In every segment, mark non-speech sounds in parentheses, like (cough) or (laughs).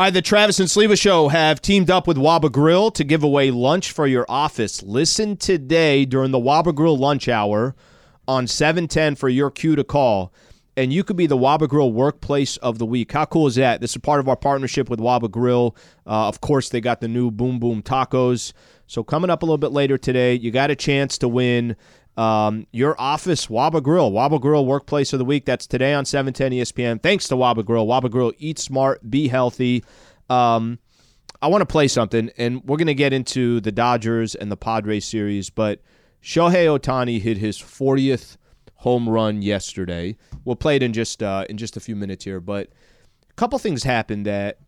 All right, the Travis and Sliwa Show have teamed up with Waba Grill to give away lunch for your office. Listen today during the Waba Grill lunch hour on 710 for your cue to call, and you could be the Waba Grill Workplace of the Week. How cool is that? This is part of our partnership with Waba Grill. Uh, of course, they got the new Boom Boom Tacos. So coming up a little bit later today, you got a chance to win um, your office Waba Grill, Waba Grill Workplace of the Week. That's today on 710 ESPN. Thanks to Waba Grill. Waba Grill, eat smart, be healthy. Um, I want to play something, and we're going to get into the Dodgers and the Padres series, but Shohei Ohtani hit his 40th home run yesterday. We'll play it in just uh, in just a few minutes here, but a couple things happened that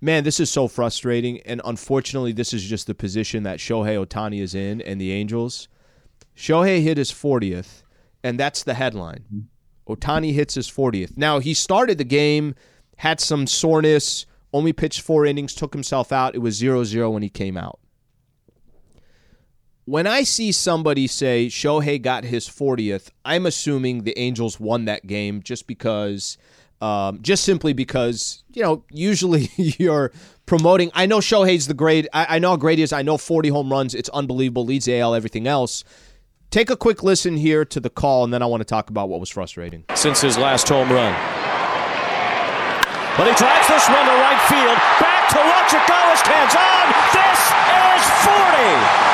man, this is so frustrating, and unfortunately, this is just the position that Shohei Ohtani is in, and the Angels. Shohei hit his 40th, and that's the headline. Ohtani hits his 40th. Now, he started the game, had some soreness, only pitched four innings, took himself out. It was 0 0 when he came out. When I see somebody say Shohei got his 40th, I'm assuming the Angels won that game just because, um, just simply because, you know, usually (laughs) you're promoting. I know Shohei's the great, I, I know how great he is. I know 40 home runs. It's unbelievable, leads AL, everything else. Take a quick listen here to the call, and then I want to talk about what was frustrating. Since his last home run. But he drives this one to right field. Back to watch it go. His hands on. This is 40.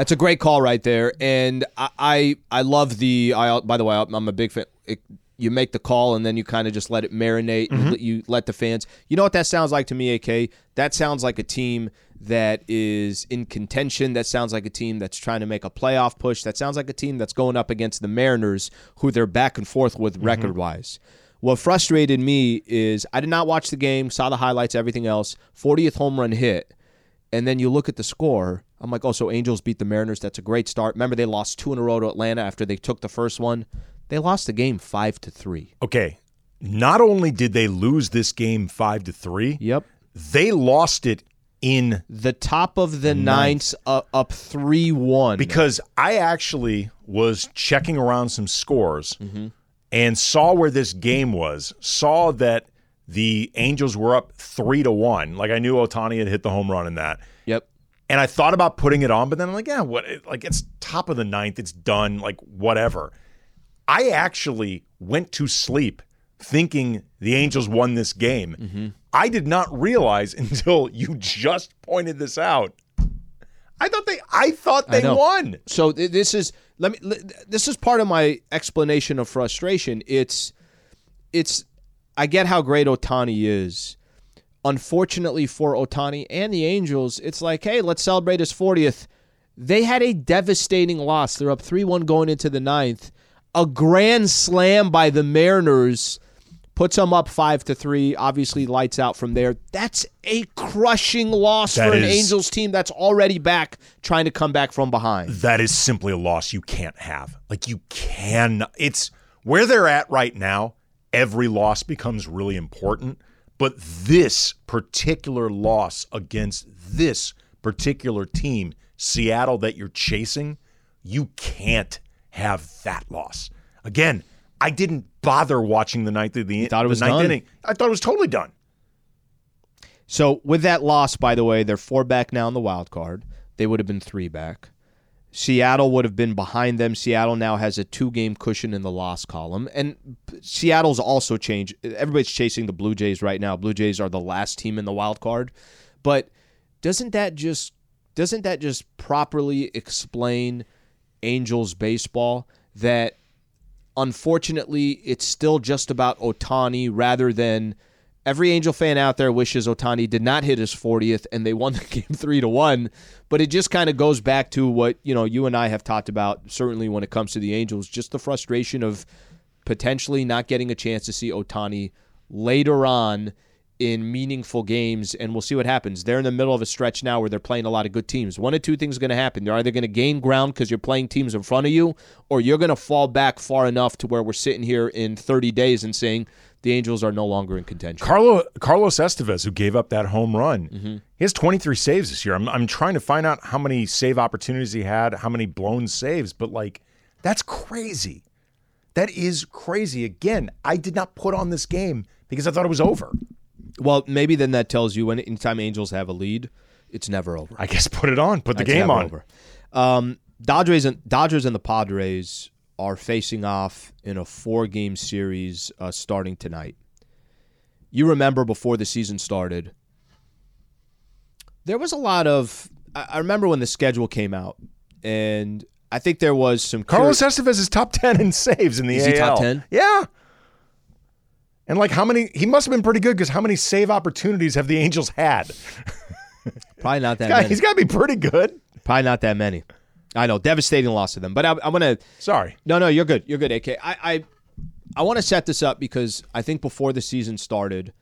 That's a great call right there, and I I, I love the. I by the way, I'm a big fan. It, you make the call and then you kind of just let it marinate. Mm-hmm. You, let- the fans. You know what that sounds like to me, AK? That sounds like a team that is in contention. That sounds like a team that's trying to make a playoff push. That sounds like a team that's going up against the Mariners, who they're back and forth with Mm-hmm. record wise. What frustrated me is I did not watch the game, saw the highlights, everything else. 40th home run hit and then you look at the score. I'm like, oh, so Angels beat the Mariners. That's a great start. Remember, they lost two in a row to Atlanta after they took the first one. They lost the game five to three. Okay. Not only did they lose this game 5 to 3, Yep. they lost it in The top of the ninth, uh, up three one. because I actually was checking around some scores Mm-hmm. and saw where this game was. Saw that the Angels were up three to one. Like I knew Ohtani had hit the home run in that, yep. And I thought about putting it on, but then I'm like, yeah, what? Like it's top of the ninth. It's done. Like whatever. I actually went to sleep thinking the Angels won this game. Mm-hmm. I did not realize (laughs) until you just pointed this out. I thought they I thought they know. won. So th- this is let me. li- This is part of my explanation of frustration. It's, it's. I get how great Ohtani is. Unfortunately for Ohtani and the Angels, it's like, hey, let's celebrate his 40th. They had a devastating loss. They're up 3 1 going into the ninth. A grand slam by the Mariners puts them up 5 to 3. Obviously, lights out from there. That's a crushing loss That for an is- Angels team that's already back trying to come back from behind. That is simply a loss you can't have. Like you can it's where they're at right now, every loss becomes really important, but this particular loss against this particular team, Seattle that you're chasing, you can't have that loss. Again, I didn't bother watching the ninth of the, thought it was ninth done? inning. I thought it was totally done. So with that loss, by the way, they're four back now in the wild card. They would have been three back. Seattle would have been behind them. Seattle now has a two game cushion in the loss column. And Seattle's also changed. Everybody's chasing the Blue Jays right now. Blue Jays are the last team in the wild card. But doesn't that just doesn't that just properly explain Angels baseball that unfortunately it's still just about Ohtani rather than Every Angel fan out there wishes Ohtani did not hit his 40th and they won (laughs) the game 3 to 1, but it just kind of goes back to what, you know, you and I have talked about certainly when it comes to the Angels, just the frustration of potentially not getting a chance to see Ohtani later on in meaningful games, and we'll see what happens. They're in the middle of a stretch now where they're playing a lot of good teams. One of two things going to happen. They're either going to gain ground because you're playing teams in front of you, or you're going to fall back far enough to where we're sitting here in 30 days and saying the Angels are no longer in contention. Carlo, Carlos Estevez, who gave up that home run, mm-hmm. he has 23 saves this year. I'm, I'm trying to find out how many save opportunities he had, how many blown saves, but like, that's crazy. That is crazy. Again, I did not put on this game because I thought it was over. Well, maybe then that tells you when anytime Angels have a lead, it's never over. I guess put it on, put the It's game on. Um, Dodgers and Dodgers and the Padres are facing off in a four-game series uh, starting tonight. You remember before the season started, there was a lot of. I remember when the schedule came out, and I think there was some. Carlos curi- Estevez is top 10 in saves in the Is AL. he top 10? Yeah. And like how many, he must have been pretty good because how many save opportunities have the Angels had? (laughs) probably not that God, many. he's got to be pretty good. Probably not that many. I know, devastating loss to them. But I, I'm gonna. Sorry. No, no, you're good. You're good, AK. I I, I want to set this up because I think before the season started,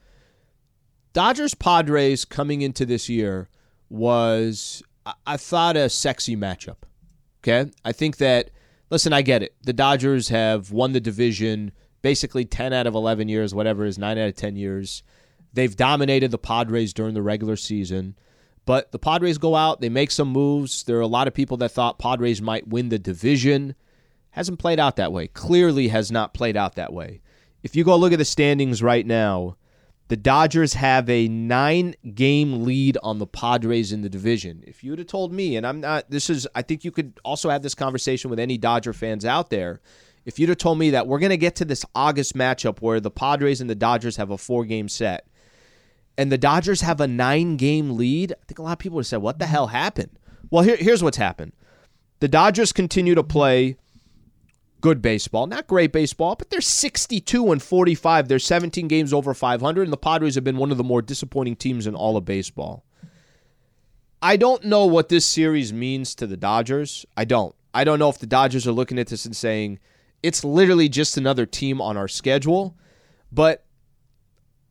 Dodgers Padres coming into this year was I, I thought a sexy matchup. Okay, I think that. Listen, I get it. The Dodgers have won the division basically 10 out of 11 years, whatever it is, 9 out of 10 years. They've dominated the Padres during the regular season. But the Padres go out, they make some moves. There are a lot of people that thought Padres might win the division. Hasn't played out that way. Clearly has not played out that way. If you go look at the standings right now, the Dodgers have a nine game lead on the Padres in the division. If you would have told me, and I'm not, this is, I think you could also have this conversation with any Dodger fans out there. If you'd have told me that we're going to get to this August matchup where the Padres and the Dodgers have a four game set, and the Dodgers have a nine game lead, I think a lot of people would have said, What the hell happened? Well, here, here's what's happened the Dodgers continue to play good baseball, not great baseball, but they're 62 and 45. They're 17 games over 500, and the Padres have been one of the more disappointing teams in all of baseball. I don't know what this series means to the Dodgers. I don't. I don't know if the Dodgers are looking at this and saying it's literally just another team on our schedule, but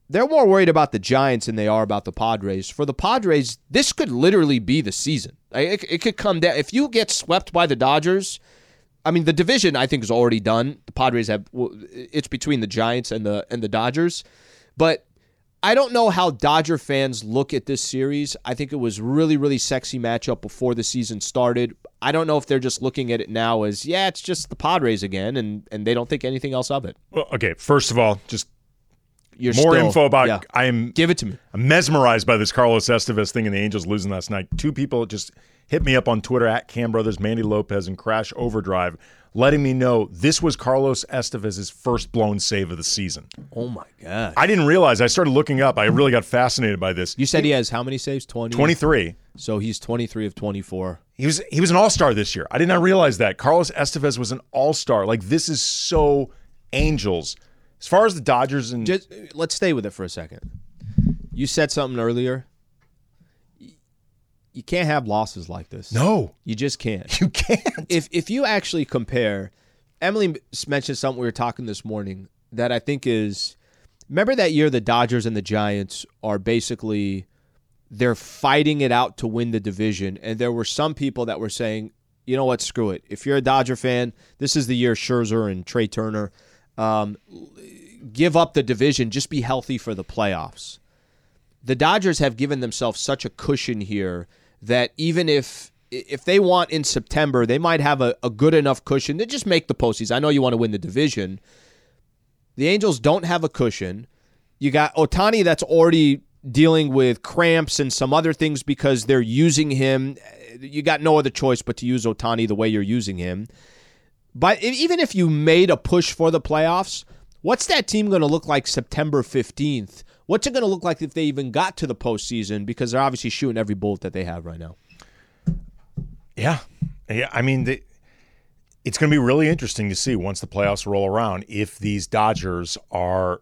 they're more worried about the Giants than they are about the Padres. For the Padres, this could literally be the season. It, it could come down. If you get swept by the Dodgers, I mean, the division I think is already done. The Padres have it's between the Giants and the and the Dodgers, but I don't know how Dodger fans look at this series. I think it was really really sexy matchup before the season started. I don't know if they're just looking at it now as yeah, it's just the Padres again, and and they don't think anything else of it. Well, okay, first of all, just You're more still- info about yeah. I am Give it to me. I'm mesmerized by this Carlos Estevez thing and the Angels losing last night. Two people just hit me up on Twitter at Cam Brothers, Mandy Lopez, and Crash Overdrive, letting me know this was Carlos Estevez's first blown save of the season. Oh my god! I didn't realize. I started looking up. I really got fascinated by this. You said he has how many saves? Twenty. 23. So he's twenty three of twenty four. He was he was an all star this year. I did not realize that Carlos Estevez was an all star. Like this is so Angels. As far as the Dodgers and Just let's stay with it for a second. You said something earlier. You can't have losses like this. no, you just can't. (laughs) you can't. if if you actually compare, Emily mentioned something we were talking this morning that I think is. Remember that year the Dodgers and the Giants are basically they're fighting it out to win the division, and there were some people that were saying, you know what, screw it. If you're a Dodger fan, this is the year Scherzer and Trea Turner. Um, give up the division, just be healthy for the playoffs. The Dodgers have given themselves such a cushion here that even if if they want in September, they might have a, a good enough cushion to just make the postseason. I know you want to win the division. The Angels don't have a cushion. You got Ohtani that's already dealing with cramps and some other things because they're using him. You got no other choice but to use Ohtani the way you're using him. But even if you made a push for the playoffs, what's that team going to look like September 15th? What's it going to look like if they even got to the postseason? Because they're obviously shooting every bullet that they have right now. Yeah, yeah. I mean, the, it's going to be really interesting to see once the playoffs roll around if these Dodgers are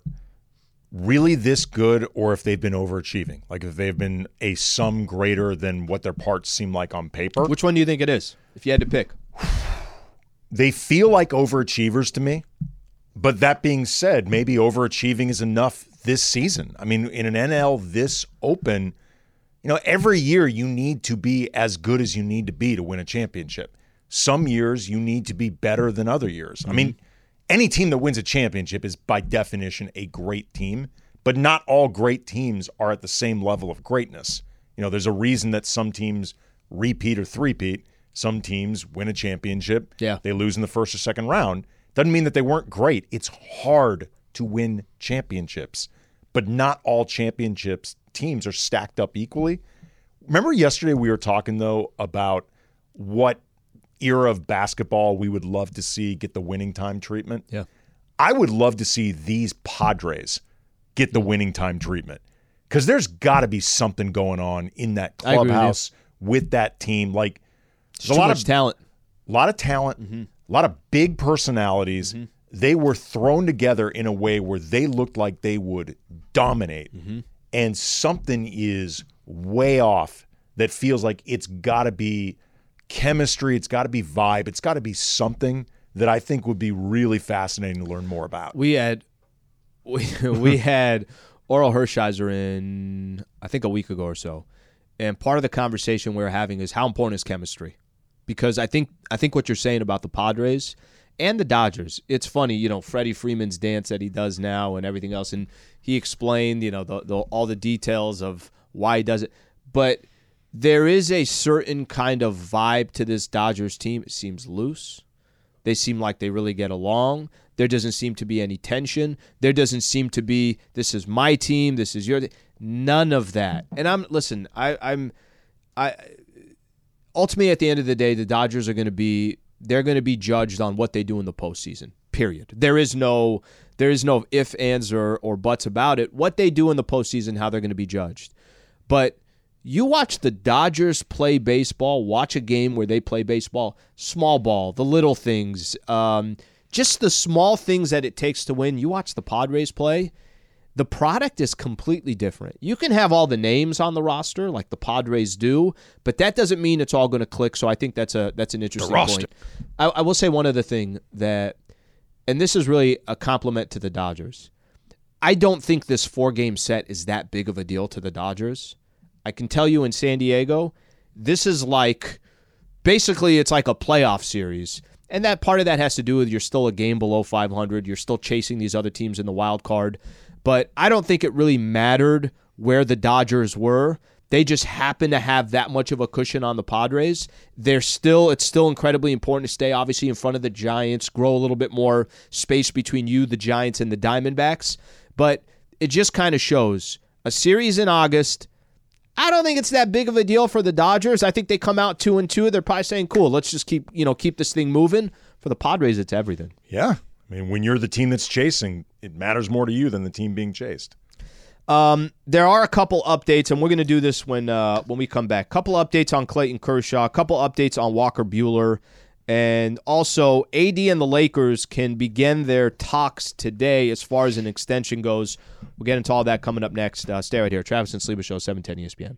really this good or if they've been overachieving. Like if they've been a sum greater than what their parts seem like on paper. Which one do you think it is? If you had to pick, they feel like overachievers to me. But that being said, maybe overachieving is enough this season. I mean, in an NL this open, you know, every year you need to be as good as you need to be to win a championship. Some years you need to be better than other years. Mm-hmm. I mean, any team that wins a championship is by definition a great team, but not all great teams are at the same level of greatness. You know, there's a reason that some teams repeat or three-peat. Some teams win a championship. Yeah. They lose in the first or second round. Doesn't mean that they weren't great. It's hard to win championships, but not all championships teams are stacked up equally. Remember yesterday we were talking though about what era of basketball we would love to see get the winning time treatment. Yeah. I would love to see these Padres get the winning time treatment because there's got to be something going on in that clubhouse with, with, that team. Like, there's a lot of talent, a lot of talent, mm-hmm. A lot of big personalities. Mm-hmm. They were thrown together in a way where they looked like they would dominate, mm-hmm. and something is way off that feels like it's got to be chemistry, it's got to be vibe, it's got to be something that I think would be really fascinating to learn more about. We had we (laughs) we had Orel Hershiser in I think a week ago or so. And part of the conversation we were having is how important is chemistry? Because I think I think what you're saying about the Padres and the Dodgers, it's funny, you know, Freddie Freeman's dance that he does now and everything else, and he explained, you know, the, the, all the details of why he does it. But there is a certain kind of vibe to this Dodgers team. It seems loose. They seem like they really get along. There doesn't seem to be any tension. There doesn't seem to be this is my team, this is your none of that. And I'm listen, I, I'm I ultimately at the end of the day, the Dodgers are gonna be they're gonna be judged on what they do in the postseason. Period. There is no there is no if, ands, or or buts about it. What they do in the postseason, how they're gonna be judged. But you watch the Dodgers play baseball, watch a game where they play baseball, small ball, the little things, um, just the small things that it takes to win. You watch the Padres play, the product is completely different. You can have all the names on the roster like the Padres do, but that doesn't mean it's all going to click. So I think that's a that's an interesting point. I, I will say one other thing that, and this is really a compliment to the Dodgers. I don't think this four game set is that big of a deal to the Dodgers. I can tell you in San Diego, this is like basically it's like a playoff series. And that part of that has to do with you're still a game below 500. You're still chasing these other teams in the wild card. But I don't think it really mattered where the Dodgers were. They just happen to have that much of a cushion on the Padres. They're still it's still incredibly important to stay obviously in front of the Giants, grow a little bit more space between you, the Giants, and the Diamondbacks. But it just kind of shows a series in August I don't think it's that big of a deal for the Dodgers. I think they come out two and two. They're probably saying, "Cool, let's just keep you know keep this thing moving." For the Padres, it's everything. Yeah, I mean, when you're the team that's chasing, it matters more to you than the team being chased. Um, there are a couple updates, and we're going to do this when uh, when we come back. Couple updates on Clayton Kershaw, a couple updates on Walker Buehler, and also, AD and the Lakers can begin their talks today as far as an extension goes. We'll get into all that coming up next. Uh, stay right here. Travis and Sliwa Show, 710 ESPN.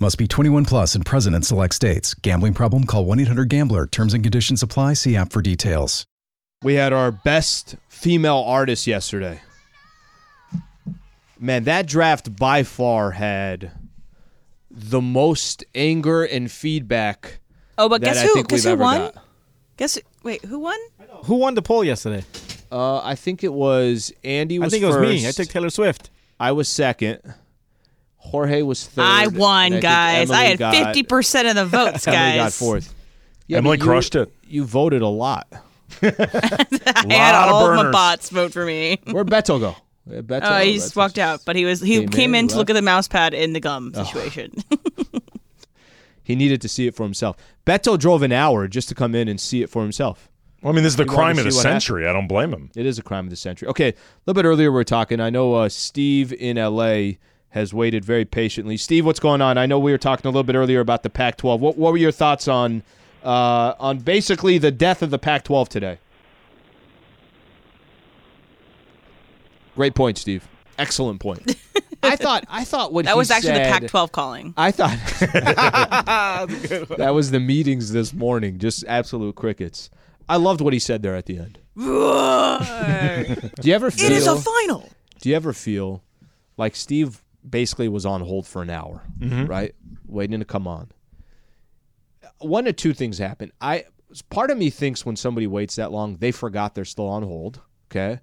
Must be 21 plus and present in select states. Gambling problem? Call 1 800 GAMBLER. Terms and conditions apply. See app for details. We had our best female artist yesterday. Man, that draft by far had the most anger and feedback Oh, but guess I who? Guess who won? got. Guess wait, who won? Who won the poll yesterday? Uh, I think it was Andy I was think it was me. I took Taylor Swift. I was second. Jorge was third. I won, think guys. I had fifty percent of the (laughs) votes, guys. Emily guys. got fourth. Yeah, Emily you- crushed it. You voted a lot. (laughs) (laughs) I had Lot of all my bots vote for me. Where'd Beto go? Uh, Beto, Oh, he Beto just walked out, but he was he Came came, in, in to look at the mouse pad in the gum Oh. situation. He needed to see it for himself. Beto drove an hour just to come in and see it for himself. Well, I mean, this is the He crime of the see what happened. century. I don't blame him. It is a crime of the century. Okay, a little bit earlier we were talking. I know uh, Steve in LA has waited very patiently. Steve, what's going on? I know we were talking a little bit earlier about the Pac-12. What, what were your thoughts on uh, on basically the death of the Pac-12 today? Great point, Steve. Excellent point. (laughs) I thought I thought what that he was actually the Pac-12 calling. I thought (laughs) (laughs) that was the meetings this morning. Just absolute crickets. I loved what he said there at the end. Do you ever feel? it is a final. do you ever feel like Steve basically was on hold for an hour, right, waiting to come on? One of two things happen. I part of me thinks when somebody waits that long, they forgot they're still on hold. Okay.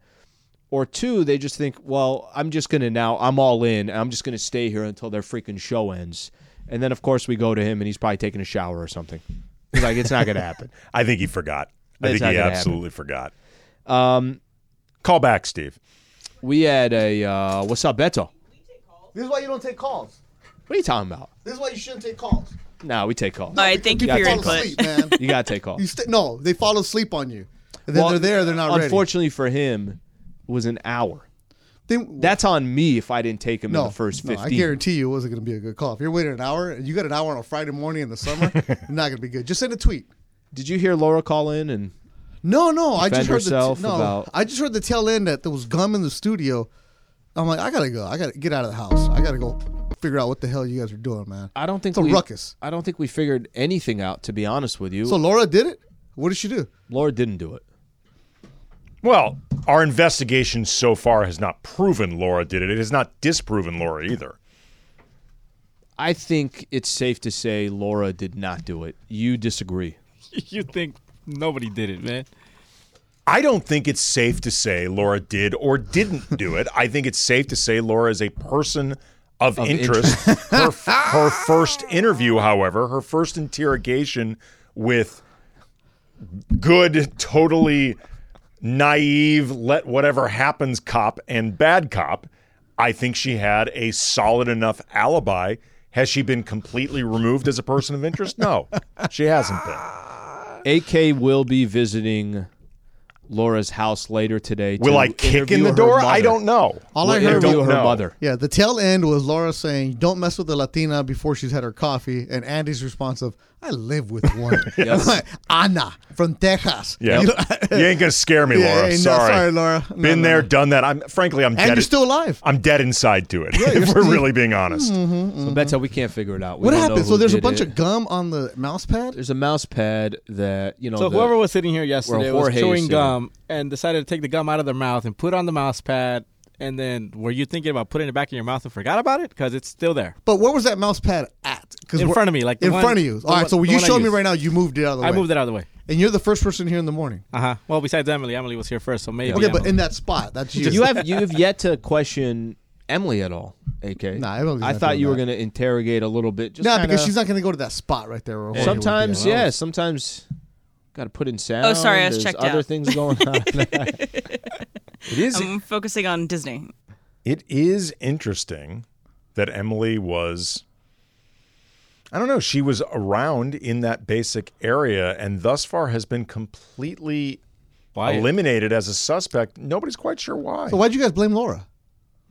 Or two, they just think, well, I'm just gonna now, I'm all in. And I'm just gonna stay here until their freaking show ends. And then, of course, we go to him, and he's probably taking a shower or something. He's like, it's not gonna happen. (laughs) I think he forgot. I It's think he absolutely forgot. Um, Call back, Steve. we had a uh, what's up, Beto? This is why you don't take calls. What are you talking about? This is why you shouldn't take calls. No, we take calls. All right, thank you for your fall input. asleep, man. (laughs) You gotta take calls. you st- no, they fall asleep on you. And then Well, they're there, they're not ready. Unfortunately for him, it was an hour. They- That's on me if I didn't take him no, in the first no, fifteen. I guarantee you it wasn't going to be a good call. If you're waiting an hour and you got an hour on a Friday morning in the summer, (laughs) you're not going to be good. Just send a tweet. Did you hear Laura call in and No, no, I just heard the t- no, about- I just heard the tail end that there was gum in the studio. I'm like, I gotta go. I gotta get out of the house. I gotta go figure out what the hell you guys are doing, man. I don't think It's a we, ruckus. I don't think we figured anything out. To be honest with you, So Laura did it. What did she do? Laura didn't do it. Well, our investigation so far has not proven Laura did it. It has not disproven Laura either. I think it's safe to say Laura did not do it. You disagree. (laughs) you think nobody did it, man? I don't think it's safe to say Laura did or didn't do it. I think it's safe to say Laura is a person of, interest. (laughs) her, her first interview, however, her first interrogation with good, totally naive, let whatever happens cop and bad cop, I think she had a solid enough alibi. Has she been completely removed as a person of interest? No, she hasn't been. AK will be visiting Laura's house later today. Will to I kick in the her door? I don't know. All We'll I heard interview was her know. mother. Yeah, the tail end was Laura saying, "Don't mess with the Latina before she's had her coffee," and Andy's response of, "I live with one, (laughs) Yes. (laughs) I'm like, Ana from Texas." Yeah, You you, ain't gonna scare me, (laughs) Laura. yeah, no, sorry. sorry, Laura. No, Been no, there, no. done that. I'm frankly, I'm and dead. you're still alive. I'm dead inside to it. you're if we're still- really being honest. Mm-hmm, so mm-hmm. that's how we can't figure it out. We what happened? So there's a bunch it. of gum on the mouse pad. There's a mouse pad that you know. So the- whoever was sitting here yesterday was Jorge chewing gum and decided to take the gum out of their mouth and put it on the mouse pad. And then, were you thinking about putting it back in your mouth and forgot about it? Because it's still there. But where was that mouse pad at? Because In front of me, like the in one- front of you. the All right. one- So the you one showed me right now. You moved it out of the I way. I moved it out of the way. and you're the first person here in the morning. Uh huh. Well, besides Emily, Emily was here first, so maybe. Okay, but in that spot, that's you. you have you have yet to question Emily at all. AK. Nah, Emily's I not thought doing you were going to interrogate a little bit. Just no, kinda- because she's not going to go to that spot right there. Where Jorge would. Sometimes, Well, yeah. Sometimes, got to put in sound. Oh, sorry, I was There's checked other out. things going on. (laughs) (laughs) it is. I'm focusing on Disney. It is interesting that Emily was. I don't know. She was around in that basic area, and thus far has been completely Why? eliminated as a suspect. Nobody's quite sure why. So why'd you guys blame Laura?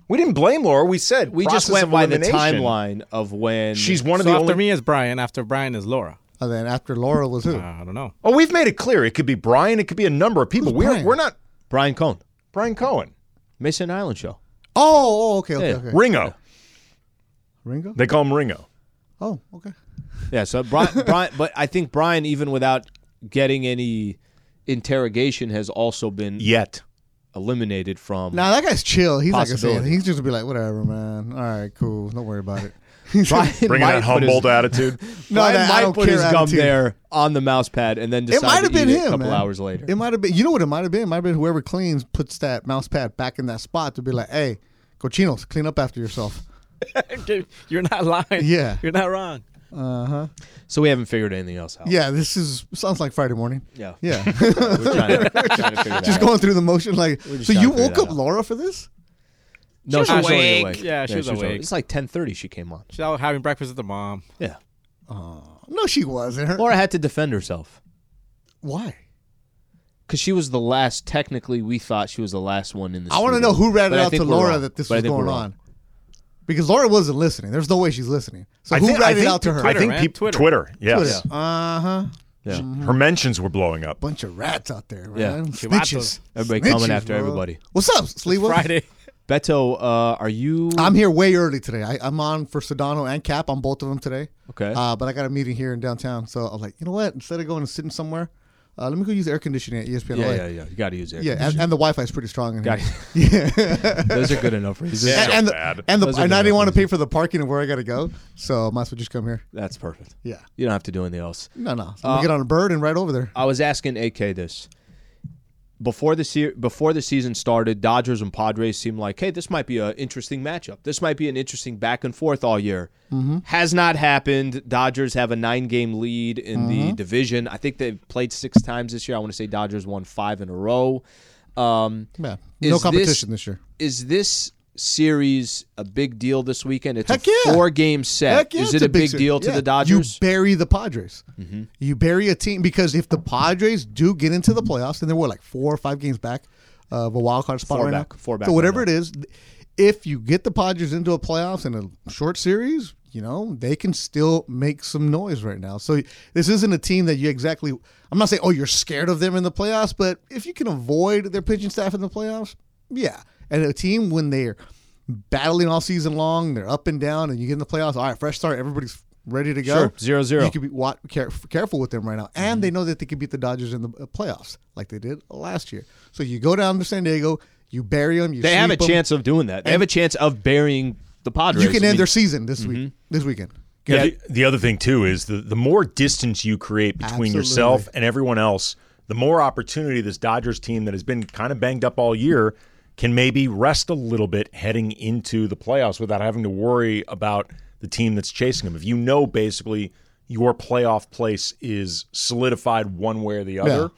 we didn't blame Laura. We said we just went by the timeline of when She's one of so the after only. me is Brian. After Brian is Laura. And then after Laura was who? Uh, I don't know. Oh, we've made it clear. It could be Brian. It could be a number of people. Who's We're Brian? we're not Brian Cohn, Brian Cohen. Mason Island show. Oh, oh, oh, okay, okay, Yeah. okay. Ringo. Ringo. They call him Ringo. Oh, okay. Yeah, so Brian, (laughs) Brian, but I think Brian, even without getting any interrogation, has also been Yet. eliminated from. Now that guy's chill. He's like gonna say Possibility. He's just gonna be like, whatever, man. All right, cool. Don't worry about it. (laughs) Brian Bringing might that put his- Humboldt attitude. (laughs) No, Brian that I might don't put his care gum attitude. there on the mouse pad and then It decide might have to been eat it him. a couple man. hours later. It might have been. You know what it might have been? It might have been whoever cleans puts that mouse pad back in that spot to be like, "Hey, cochinos, clean up after yourself." (laughs) You're not lying. Yeah. You're not wrong. Uh huh. so we haven't figured anything else out. Yeah, this is sounds like Friday morning. Yeah. Yeah. We're trying to, trying to figure Just out. going through the motion like. So you woke up out. Laura for this? No, was she was only awake. awake. Yeah, she was awake. It's like 10:30 she came on. She's out having breakfast with the mom. Yeah. No, she wasn't. Her. Laura had to defend herself Why? because she was the last. Technically, we thought she was the last one in the. I want to know who ratted But I out to Laura that this was going on. Because Laura wasn't listening. There's no way she's listening. So I who think, I ratted out to her? I think man. peop- Twitter. Twitter. Yes. Uh huh. Yeah. Her mentions were blowing up. Bunch of rats out there, Yeah. man. Chivatos. Snitches. Everybody coming Snitches, after bro. everybody. What's up, Sleevo? Friday. Beto, uh, are you? I'm here way early today. I, I'm on for Sedano and Cap on both of them today. Okay. Uh, but I got a meeting here in downtown, so I was like, you know what? Instead of going and sitting somewhere, uh, let me go use air conditioning at ESPN. yeah, LA. yeah, yeah. You got to use it. Yeah, and, and the Wi-Fi is pretty strong in here. (laughs) Got it. (laughs) Those are good enough reasons. Yeah. and, and the, bad. and, the, and I didn't want to pay for the parking and where I got to go, so I might as well just come here. That's perfect. Yeah. You don't have to do anything else. No, no. So I'm Uh, gonna get on a bird and right over there. I was asking AK this before the se- before the season started. Dodgers and Padres seemed like, hey, this might be an interesting matchup. This might be an interesting back and forth all year. Mm-hmm. Has not happened. Dodgers have a nine game lead in Mm-hmm. the division. I think they've played six times this year. I want to say Dodgers won five in a row. Um, Yeah. No this- competition this year. is this series a big deal this weekend? It's Heck a yeah. four game set. Yeah, is it a big, ser- deal to yeah. the Dodgers? You bury the Padres. Mm-hmm. You bury a team because if the Padres do get into the playoffs, and they're what like four or five games back of a wild card spot Four right back. now. Four back So whatever right it is, if you get the Padres into a playoffs in a short series, you know they can still make some noise right now. So this isn't a team that you exactly. I'm not saying oh you're scared of them in the playoffs, but if you can avoid their pitching staff in the playoffs, yeah. And a team when they're battling all season long, they're up and down, and you get in the playoffs. All right, fresh start. Everybody's ready to go. Sure, zero, zero. You could be wa- care- careful with them right now, and they know that they could beat the Dodgers in the uh, playoffs like they did last year. So you go down to San Diego, you bury them. You they have a sweep 'em. chance of doing that. They have a chance of burying the Padres. You can I end mean, their season this week. This weekend. Yeah, the, the other thing too is the the more distance you create between Absolutely. yourself and everyone else, the more opportunity this Dodgers team that has been kind of banged up all year can maybe rest a little bit heading into the playoffs without having to worry about the team that's chasing them. If you know basically your playoff place is solidified one way or the other,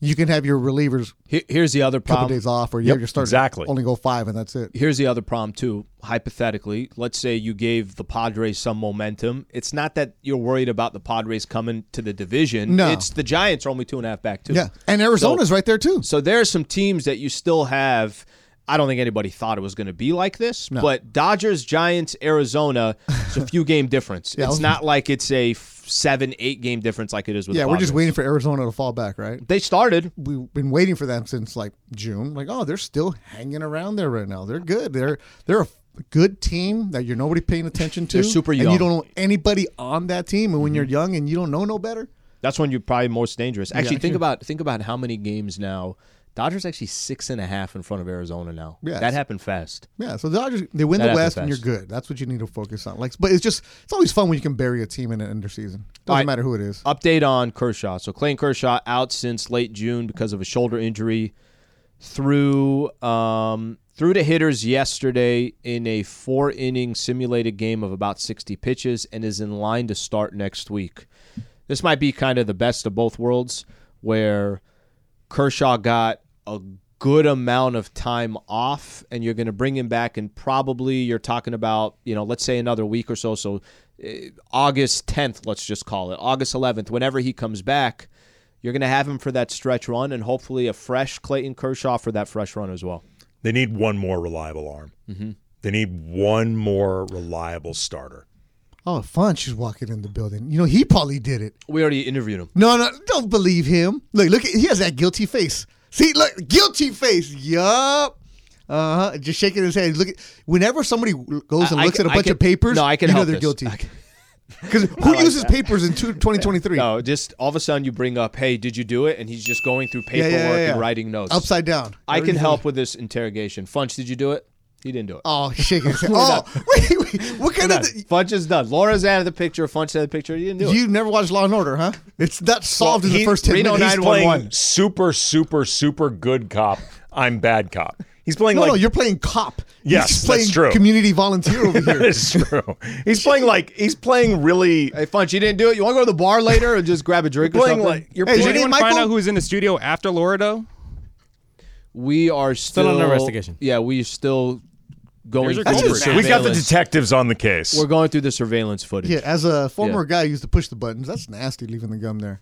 You can have your relievers Here- Here's the other a couple problem. days off, or you Yep, have your starters exactly. only go five, and that's it. Here's the other problem too. Hypothetically, let's say you gave the Padres some momentum. It's not that you're worried about the Padres coming to the division. No. It's the Giants are only two and a half back too. Yeah, and Arizona's right there too. So there are some teams that you still have. I don't think anybody thought it was going to be like this, No. but Dodgers, Giants, Arizona, it's a few game difference. (laughs) Yeah, it's not like it's a seven, eight game difference like it is with. Yeah, the we're just waiting for Arizona to fall back, right? They started. We've been waiting for them since like June. Like, oh, they're still hanging around there right now. They're good. They're they're a good team that you're nobody paying attention to. They're super young. Mm-hmm. you don't know anybody on that team. And when you're young and you don't know no better, That's when you're probably most dangerous. Actually, Yeah, think sure. about think about how many games now. Dodgers actually six and a half in front of Arizona now. Yeah, that happened fast. yeah. So the Dodgers they win That the West and you're good. That's what you need to focus on. Like, but it's just it's always fun when you can bury a team in an end of season. Doesn't right. matter who it is. Update on Kershaw. So Clayton Kershaw out since late June because of a shoulder injury. Through um, through the hitters yesterday in a four inning simulated game of about sixty pitches and is in line to start next week. This might be kind of the best of both worlds, where Kershaw got a good amount of time off and you're going to bring him back and probably you're talking about you know let's say another week or so so uh, august 10th let's just call it august 11th whenever he comes back you're going to have him for that stretch run and hopefully a fresh clayton kershaw for that fresh run as well they need one more reliable arm. Mm-hmm. They need one more reliable starter. Oh, fun! She's walking in the building. You know, he probably did it. we already interviewed him No, no, don't believe him. Look, look, he has that guilty face. See, look, guilty face. Yup. Uh huh. Just shaking his head. Look, at, whenever somebody goes and I- looks I at a bunch can- of papers, no, I can you know help they're this. guilty. Because (laughs) (laughs) who like uses that. papers in 2023? no just all of a sudden you bring up hey did you do it and he's just going through Yeah, paperwork yeah, yeah, and writing notes Upside down. i can help with this interrogation funch did you do it He didn't do it. Oh, he's shaking his head. Oh, wait, wait. What kind We're of. done. Funch is done. Laura's out of the picture. Funch out of the picture. You didn't do it. You never watched Law and Order, huh? It's not solved in the first 10 Reno minutes. He's playing super, super, super good cop. I'm bad cop. He's playing No, like no, you're playing cop. Yes, He's playing that's true. community volunteer over (laughs) here. here. is true. He's playing like he's playing really Hey, Funch, you didn't do it. You want to go to the bar later and just grab a drink or playing something? like you're Hey, is Did your playing. name find Michael? out who's in the studio after Laura, though? we are still, Still under investigation. Yeah, we are still going through the culprit. We got the detectives on the case. We're going through the surveillance footage. Yeah, as a former Yeah. guy who used to push the buttons, that's nasty leaving the gum there.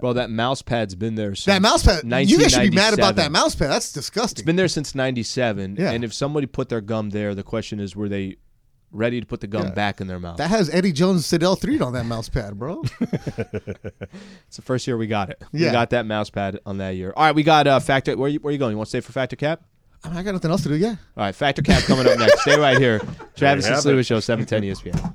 Bro, that mouse pad's been there since That mouse pad, you guys should be mad about that mouse pad. That's disgusting. It's been there since 97. Yeah. And if somebody put their gum there, the question is, were they ready to put the gum Yeah. back in their mouth? that has Eddie Jones Sidell 3 on that mouse pad, bro. (laughs) it's the first year we got it. Yeah. We got that mouse pad on that year. All right, we got uh, Factor. Where you, where you going? You want to stay for Fact or Cap? I, mean, I got nothing else to do, yeah. All right, Fact or Cap coming up next. Stay right here. (laughs) Travis and have Sliwa. Show, 710 ESPN.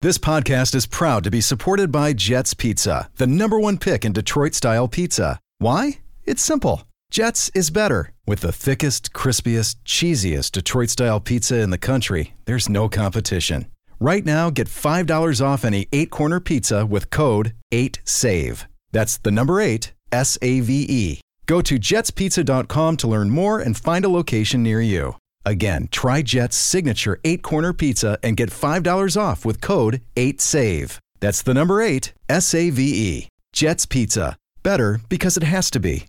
This podcast is proud to be supported by Jets Pizza, the number one pick in Detroit style pizza. Why? It's simple. Jets is better. With the thickest, crispiest, cheesiest Detroit style pizza in the country, there's no competition. Right now, get $5 off any eight corner pizza with code 8SAVE. That's the number eight, S A V E. Go to jetspizza.com to learn more and find a location near you. Again, try Jet's signature eight corner pizza and get $5 off with code 8SAVE. That's the number eight, S A V E. Jet's Pizza. Better because it has to be.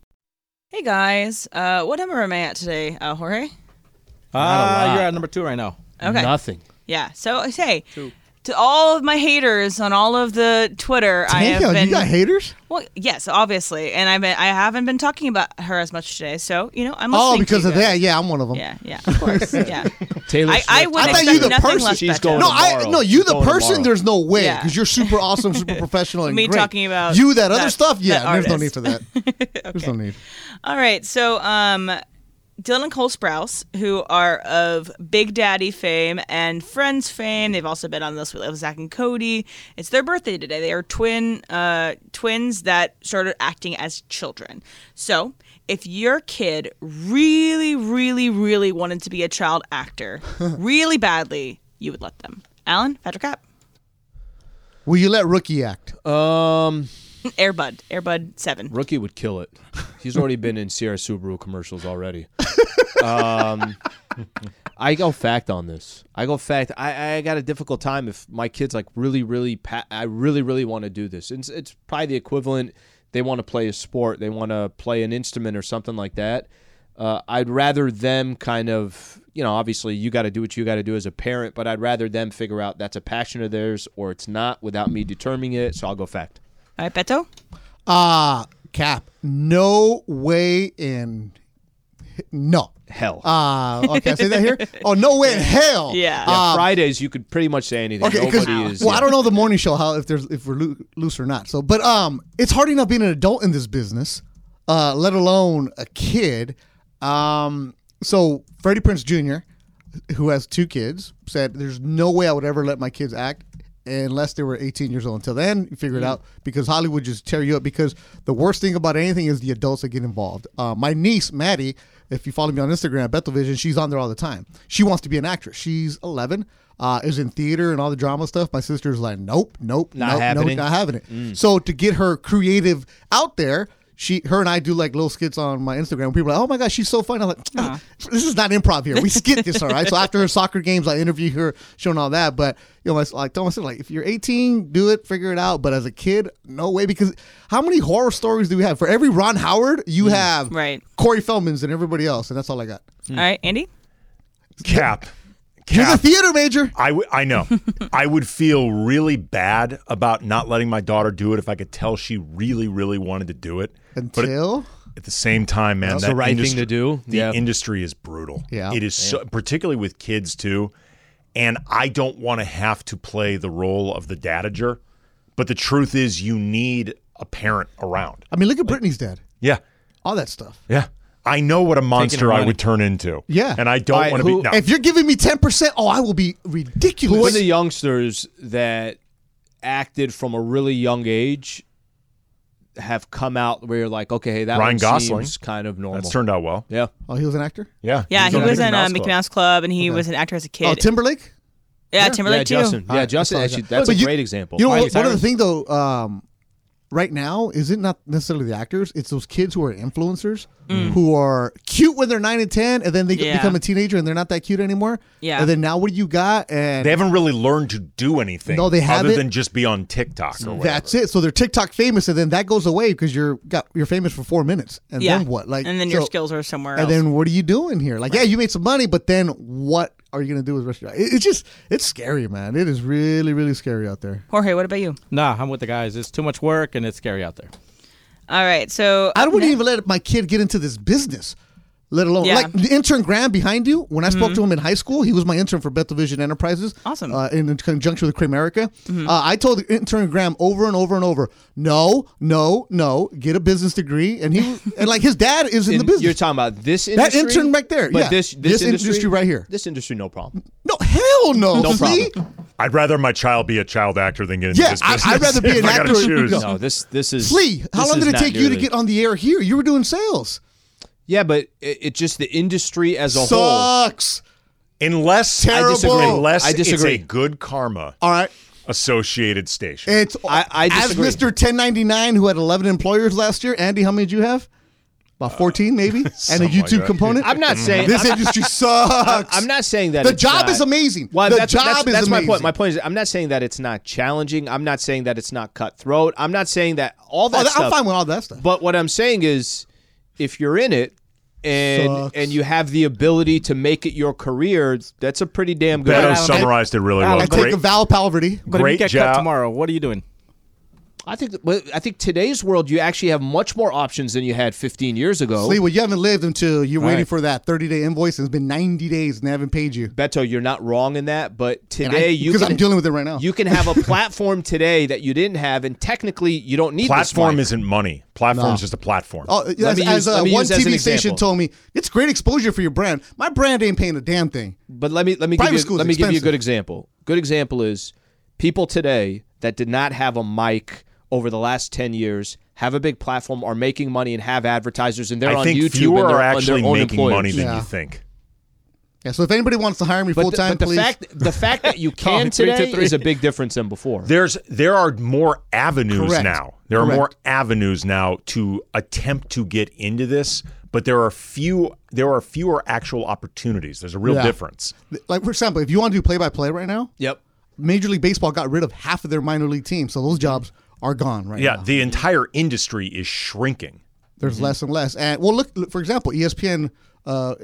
Hey guys, uh, what number am I at today, uh, Jorge? Ah, you're at number two right now. Okay. Nothing. Yeah. So hey, to all of my haters on all of the Twitter, I have been. you got haters? well, yes, obviously, and I've been, I haven't been talking about her as much today. So you know, I'm. Oh, listening to because you of guys. that. Yeah, I'm one of them. Yeah, yeah, of course. (laughs) yeah. Taylor I, Swift. I would I thought you the person- She's better. going No. I no, you the person. tomorrow. There's no way Yeah. because you're super awesome, super (laughs) professional, and Me great. talking about you that other stuff. Yeah, that there's no need for that. (laughs) There's no need. All right, so um, Dylan and Cole Sprouse, who are of Big Daddy fame and Friends fame, they've also been on this with Zack and Cody. It's their birthday today. They are twin uh, twins that started acting as children. So if your kid really, really, really wanted to be a child actor, (laughs) really badly, you would let them. Alan, Patrick Cap, Will you let rookie act? Um, (laughs) Airbud, Airbud Seven. Rookie would kill it. He's already been in Sierra Subaru commercials already. um, I go fact on this. I go fact. I, I got a difficult time if my kids like really, really. Pa- I really, really want to do this. It's, it's probably the equivalent. They want to play a sport. They want to play an instrument or something like that. Uh, I'd rather them kind of, you know, obviously you got to do what you got to do as a parent, but I'd rather them figure out that's a passion of theirs or it's not without me determining it. So I'll go fact. All right, Beto. Ah, Cap. No way in. No. Hell. Ah, okay. Say that here. (laughs) Oh, no way in hell. Yeah. Yeah, Ah, Fridays you could pretty much say anything. Okay, Nobody is. well, yeah. I don't know the morning show how if there's if we're loo- loose or not. So, but um, it's hard enough being an adult in this business, uh, let alone a kid. Um, so Freddie Prinze Jr., who has two kids, said there's no way I would ever let my kids act unless they were 18 years old. Until then, you figure it out because Hollywood just tear you up. Because the worst thing about anything is the adults that get involved. Uh, my niece Maddie, if you follow me on Instagram, Bethelvision, she's on there all the time. She wants to be an actress. She's 11. Uh, is in theater and all the drama stuff. My sister's like, nope, nope, Not nope, happening. nope, not having it. So to get her creative out there, she, her and I do like little skits on my Instagram. People are like, oh my gosh, she's so funny. I'm like, "Ah, this is not improv here. We skit this, all right. So after her soccer games, I interview her, showing all that. But you know, I like tell myself, like, if you're 18, do it, figure it out. But as a kid, no way. Because how many horror stories do we have? For every Ron Howard, you have Right. Corey Feldman's and everybody else, and that's all I got. All right, Andy. Cap. He's a Cap. theater major. I, w- I know. (laughs) I would feel really bad about not letting my daughter do it if I could tell she really, really wanted to do it. But at- Until at the same time, man, That's that the right thing to do. The Yeah. industry is brutal. Yeah. it is so, particularly with kids too. And I don't want to have to play the role of the dadager, but the truth is, you need a parent around. I mean, look at Britney's dad. Yeah, All that stuff. yeah. I know what a monster I would turn into. Yeah. and I don't All right, want to be. who- No. If you're giving me 10%, oh, I will be ridiculous. Who are the youngsters that acted from a really young age have come out where you're like, okay, hey, that Ryan one Gosling. seems kind of normal. That's turned out well. Yeah. Oh, he was an actor. Yeah. Yeah, he on was in uh, Mickey Mouse Club, and he Okay. was an actor as a kid. Oh, Timberlake. yeah, Timberlake yeah, too. Justin. Yeah, Justin. Actually, that's But a you- great example. You know, Miley what, one of the Cyrus. thing though, um, right now is it not necessarily the actors? It's those kids who are influencers who are cute when they're nine and ten, and then they Mm. Yeah. become a teenager and they're not that cute anymore. Yeah. And then now what do you got? And They haven't really learned to do anything. No, they haven't. than just be on TikTok or whatever. that's it. So they're TikTok famous, and then that goes away because you're got you're famous for four minutes, and yeah. then what? Like, and then your skills are somewhere And else. then what are you doing here? Like, yeah, you made some money, but then what are you gonna do with the rest of your life? It- It's just it's scary, man. It is really really scary out there. Jorge, what about you? Nah, I'm with the guys. It's too much work and it's scary out there. All right, so I wouldn't even let my kid get into this business, let alone Yeah. like the intern Graham behind you. When I spoke to him in high school, he was my intern for Bethel Vision Enterprises. Awesome. Uh, in conjunction with Kramerica. Uh, I told the intern Graham over and over and over, no, no, no, get a business degree, and he (laughs) and like his dad is in, the business. You're talking about this industry? That intern right there, But yeah. this, This this, industry right here. This industry, no problem. no, hell no, No see? problem. I'd rather my child be a child actor than get into Yeah, this I- business. I'd rather be if an I actor- No. No, this this is Flea, how long did it take you to get on the air here? You were doing sales. Yeah, but it, it just the industry as a whole. Sucks. Unless Terrible. disagree. Unless I disagree. it's a good karma All right. associated station. It's I- I as disagree. Mr. 1099 who had 11 employers last year. Andy, how many did you have? About uh, 14 maybe? (laughs) and a something like YouTube that. component? I'm not saying this I'm, industry (laughs) sucks. I'm not saying that The it's job not- is amazing. Well, the that's, job that's, is that's my amazing. point. My point is, I'm not saying that it's not challenging. I'm not saying that it's not cutthroat. I'm not saying that all that Oh, stuff. I'm fine with all that stuff. But what I'm saying is, if you're in it and Sucks. and you have the ability to make it your career, that's a pretty damn good. Beto Alan, summarized it really well. I take Great, a Val Palverty. But Great if you get job. cut tomorrow, what are you doing? I think I think today's world, you actually have much more options than you had 15 years ago. Lee, well, you haven't lived until you're waiting Right. for that 30 day invoice, and it's been 90 days and they haven't paid you. Beto, you're not wrong in that, but today I- you because can I'm dealing with it right now. you can have a (laughs) platform today that you didn't have, and technically you don't need platform this isn't money. Platform's No. just a platform. Oh, as, me as, use- uh, let me one use as TV station told me, it's great exposure for your brand. My brand ain't paying a damn thing. But let me let me Private give you school's let me give you a good example. Good example is people today that did not have a mic over the last 10 years have a big platform are making money and have advertisers and they're I on think YouTube fewer and they're, are and actually their own making employers. money than Yeah. you think. Yeah, so if anybody wants to hire me But, full the, time, but the please. fact the (laughs) fact that you can Call three two today three. is a big difference than before. There's there are more avenues Correct. now. There are more avenues now to attempt to get into this, but there are few there are fewer actual opportunities. There's a real Yeah. difference. like, for example, if you want to do play by play right now, Yep. Major League Baseball got rid of half of their minor league teams. So those jobs are gone right now. Yeah, now. the entire industry is shrinking. There's less and less. And well, look, look, for example, ESPN, uh,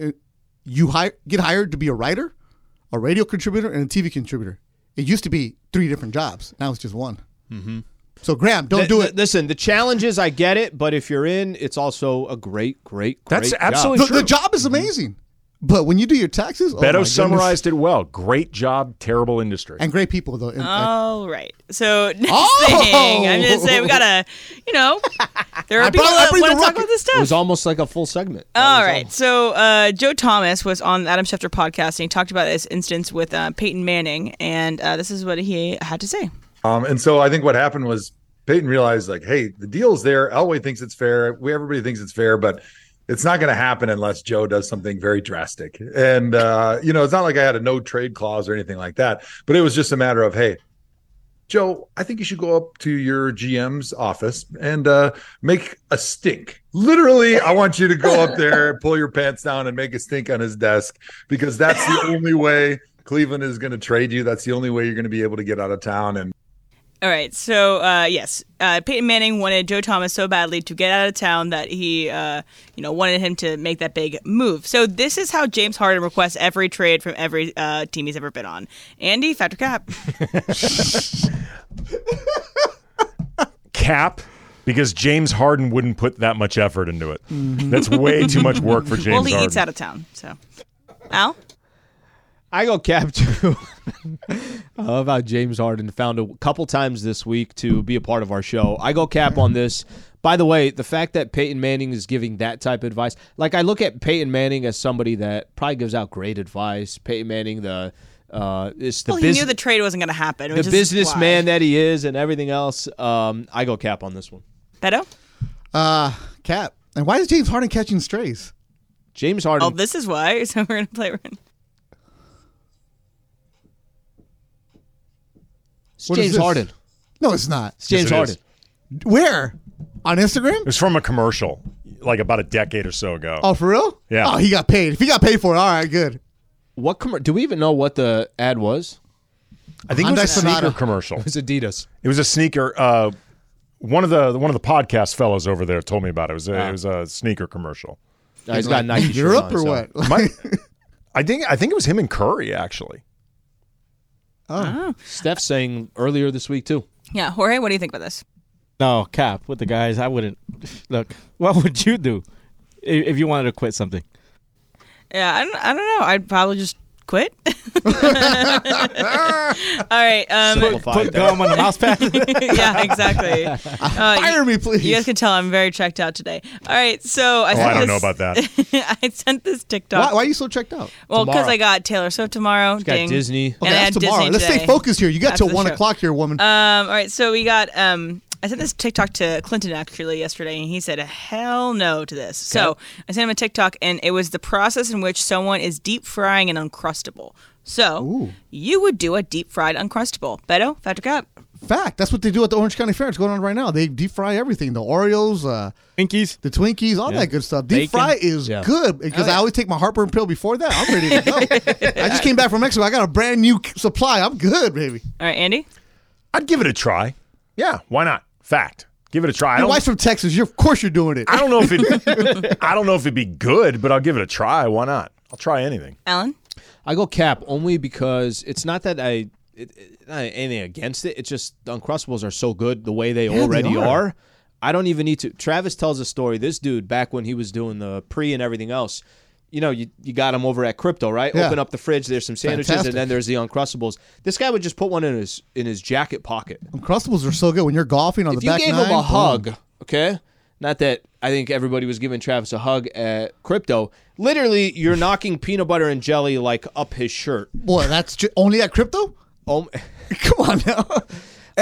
you hire, get hired to be a writer, a radio contributor, and a TV contributor. It used to be three different jobs. Now it's just one. Mm-hmm. So Graham, don't Th- do th- it. Listen, the challenges I get it, but if you're in, it's also a great, great, great That's job. absolutely The, the job is amazing, but when you do your taxes, oh my Beto summarized it well. Great job, terrible industry. and great people though. And, All right. So (laughs) next Oh! thing, I'm just saying we gotta, you know, (laughs) there are I people brought- I that bring want to talk rocket. about this stuff. It stuff. was almost like a full segment. That All was right. So uh, Joe Thomas was on the Adam Schefter podcast and he talked about this instance with uh, Peyton Manning, and uh, this is what he had to say. Um, and so I think what happened was Peyton realized like, hey, the deal's there. Elway thinks it's fair. We everybody thinks it's fair, but it's not going to happen unless Joe does something very drastic. And uh, you know, it's not like I had a no trade clause or anything like that, but it was just a matter of, hey, Joe, I think you should go up to your GM's office and uh, make a stink. Literally, I want you to go up there, (laughs) pull your pants down, and make a stink on his desk because that's the only way Cleveland is going to trade you. That's the only way you're going to be able to get out of town. And All right. So uh, yes, uh, Peyton Manning wanted Joe Thomas so badly to get out of town that he, uh, you know, wanted him to make that big move. So this is how James Harden requests every trade from every uh, team he's ever been on. Andy, fact or cap. Cap, because James Harden wouldn't put that much effort into it. That's way too much work for James (laughs) well, he Harden. eats out of town. So, Al. I go cap too. (laughs) I love how James Harden found a couple times this week to be a part of our show. I go cap on this. By the way, the fact that Peyton Manning is giving that type of advice, like I look at Peyton Manning as somebody that probably gives out great advice. Peyton Manning, the uh, is the well, he bus- knew the trade wasn't going to happen. the businessman that he is, and everything else. Um, I go cap on this one. Beto? Uh, Cap. And why is James Harden catching strays? James Harden. Oh, this is why. (laughs) So we're gonna play. It's What is James this? Harden. No, it's not. It's James it Harden. is. Where? On Instagram? It was from a commercial, like about a decade or so ago. Oh, for real? Yeah. Oh, he got paid. If he got paid for it, all right, good. What com- do we even know what the ad was? I think it was Hyundai a sneaker Sonata. commercial. (laughs) It was Adidas. It was a sneaker. Uh, one of the one of the podcast fellows over there told me about it. It was a, it was a sneaker commercial. Uh, he's got Nike Europe on, or so- what? My- (laughs) I think I think it was him and Curry actually. Oh. oh. Steph saying earlier this week too. Yeah, Jorge, what do you think about this? No, Cap, with the guys, I wouldn't. Look, what would you do if, if you wanted to quit something? Yeah, I don't, I don't know. I'd probably just quit. (laughs) All right. Um, Simplify Put gum on the mouse pad. (laughs) yeah, exactly. (laughs) Uh, Fire you, me, please. you guys can tell I'm very checked out today. All right, so I Oh, sent I don't this, know about that. I sent this TikTok. why, why are you so checked out? well, because I got Taylor Swift tomorrow. Got ding. Disney. And Okay, I that's had tomorrow. Disney Let's stay focused here. You got After till one show. o'clock here, woman. Um, all right, so we got um I sent this TikTok to Clinton actually yesterday, and he said hell no to this. So I sent him a TikTok, and it was the process in which someone is deep frying an uncrustable. So you would do a deep fried uncrustable. Beto, Fact or Cap. Fact. That's what they do at the Orange County Fair. It's going on right now. They deep fry everything. The Oreos, uh, Pinkies. the Twinkies, all that good stuff. Deep Bacon. fry is Yeah. good because Oh, I always take my heartburn pill before that. I'm ready to go. (laughs) I just came back from Mexico. I got a brand new supply. I'm good, baby. All right, Andy. I'd give it a try. Yeah, why not? Fact. Give it a try. I Your don't, wife's from Texas. You're, of course, you're doing it. I don't know if it. (laughs) I don't know if it'd be good, but I'll give it a try. Why not? I'll try anything. Alan. I go cap only because it's not that I it, it, not anything against it. It's just the Uncrustables are so good the way they they already are. are. I don't even need to. Travis tells a story. This dude back when he was doing the pre and everything else. You know, you, you got him over at Crypto, right? Yeah. Open up the fridge. There's some sandwiches, Fantastic. and then there's the Uncrustables. This guy would just put one in his in his jacket pocket. Uncrustables are so good when you're golfing on if the you back gave nine. him a boom. hug, okay, not that I think everybody was giving Travis a hug at Crypto. Literally, you're (laughs) knocking peanut butter and jelly like up his shirt. Boy, that's ju- only at crypto? Oh, (laughs) Come on now. (laughs)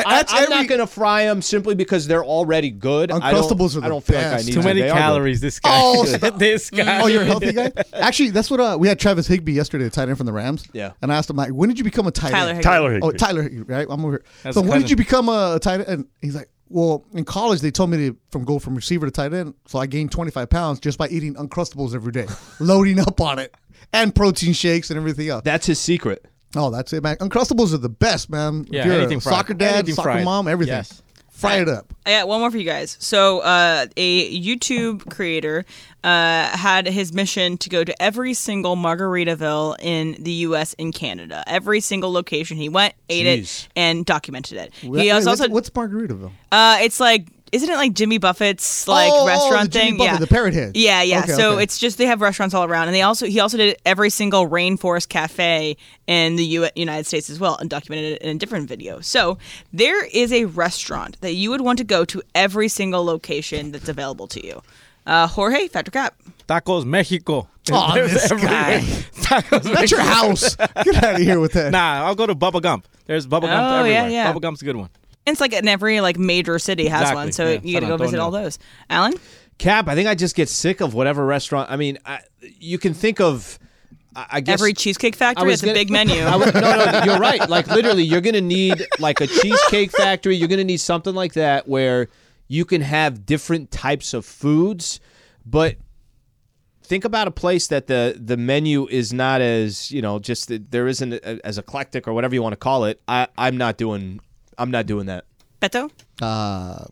I, That's I'm every- not going to fry them simply because they're already good. I don't, Uncrustables are I the don't feel like I best. need Too many They calories. This guy. Oh, (laughs) this guy. Oh, you're a healthy guy. (laughs) Actually, that's what uh, we had. Travis Higbee yesterday, the tight end from the Rams. Yeah. And I asked him, like, when did you become a tight Tyler end? Higbee. Tyler Higbee. Oh, Tyler Higbee, right? I'm over here. That's so when did you become a tight end? And he's like, well, in college they told me to from go from receiver to tight end, so I gained 25 pounds just by eating Uncrustables every day, (laughs) loading up on it, and protein shakes and everything else. That's his secret. Oh, that's it, man. Uncrustables are the best, man. Yeah, if you're anything a fried. soccer dad, Anything soccer fried. mom, everything. Yes. Fry it up. I got one more for you guys. So, uh, a YouTube creator uh, had his mission to go to every single Margaritaville in the U.S. and Canada. Every single location he went, ate Jeez. it, and documented it. Wait, He was what's, what's Margaritaville? uh, it's like. Isn't it like Jimmy Buffett's like Oh, oh, restaurant the Jimmy thing? Buffett, yeah, the Parrot Head. Yeah, yeah. Okay, so okay. it's just they have restaurants all around, and they also he also did every single rainforest cafe in the U- United States as well, and documented it in a different video. So there is a restaurant that you would want to go to every single location that's available to you. Uh, Jorge, Fact or Cap. Tacos Mexico. Oh, (laughs) There's this everywhere. guy. (laughs) Tacos That's your house. Get out of here with that. Nah, I'll go to Bubba Gump. There's Bubba Gump Oh, yeah, yeah. Bubba Gump's a good one. It's like in every like major city has Exactly, one, so yeah. you got to San go visit Antonio. all those. Alan, Cap, I think I just get sick of whatever restaurant. I mean, I, you can think of. I I guess every Cheesecake I Factory was has a gonna- big (laughs) menu. I would- no, no, you're right. Like literally, you're gonna need like a cheesecake factory. You're gonna need something like that where you can have different types of foods, but think about a place that the the menu is not as you know just that there isn't a, as eclectic or whatever you want to call it. I I'm not doing I'm not doing that. Beto, Uh,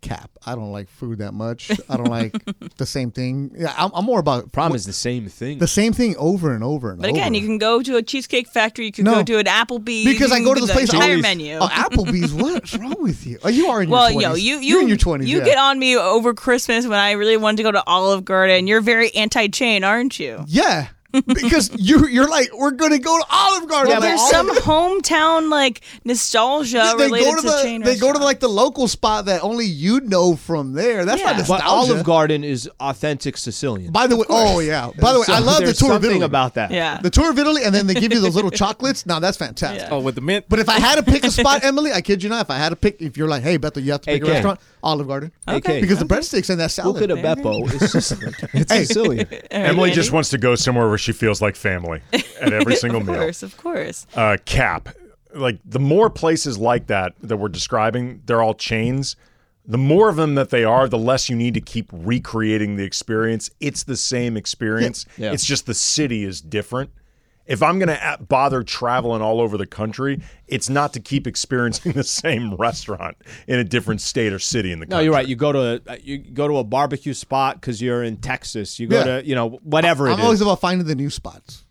cap. I don't like food that much. I don't like (laughs) the same thing. Yeah, I'm, I'm more about Problem is the same thing. the same thing over and over and but over. again, you can go to a Cheesecake Factory. You can No. go to an Applebee's because I can go to do this the place entire always- menu. Oh, Applebee's. What's wrong with you? Oh, you are in your Well, 20s. yo, you you You're in your 20s. you yeah. get on me over Christmas when I really wanted to go to Olive Garden. You're very anti-chain, aren't you? Yeah, because you you're like we're gonna go to Olive Garden. Yeah, there's some hometown like nostalgia they related go to the chain they go to restaurants. like the local spot that only you know from there. That's not nostalgia. But Olive Garden is authentic Sicilian. By the way, oh yeah. By the way, So I love the tour of Italy. about that. Yeah. The tour of Italy, and then they give you those little (laughs) chocolates. Now that's fantastic. Oh, with the mint. But if I had to pick a spot, Emily, I kid you not, if I had to pick, if you're like, hey, Bethel, you have to pick AK. a restaurant, Olive Garden. Okay. Because the breadsticks and that salad. Buca di Beppo is Sicilian. It's Hey. Sicilian. (laughs) Emily just wants to go somewhere where she feels like family (laughs) at every single meal. of course, of course. uh, cap. Like the more places like that that we're describing, they're all chains. The more of them that they are, the less you need to keep recreating the experience. It's the same experience. Yeah. It's just the city is different. If I'm going to bother traveling all over the country, it's not to keep experiencing (laughs) the same restaurant in a different state or city in the country. No, you're right. You go to uh, you go to a barbecue spot because you're in Texas. You go Yeah. to you know whatever it I'm always about finding the new spots.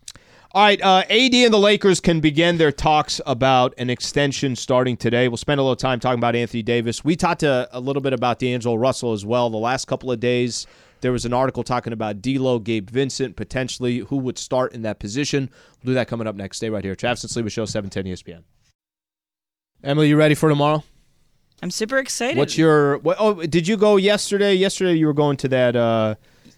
All right, uh, AD and the Lakers can begin their talks about an extension starting today. We'll spend a little time talking about Anthony Davis. We talked to, a little bit about D'Angelo Russell as well. The last couple of days, there was an article talking about D'Lo, Gabe Vincent, potentially who would start in that position. We'll do that coming up next. Stay right here. Travis and Sleeper Show, 710 ESPN. Emily, you ready for tomorrow? I'm super excited. What's your what, oh? Did you go yesterday? Yesterday you were going to that uh,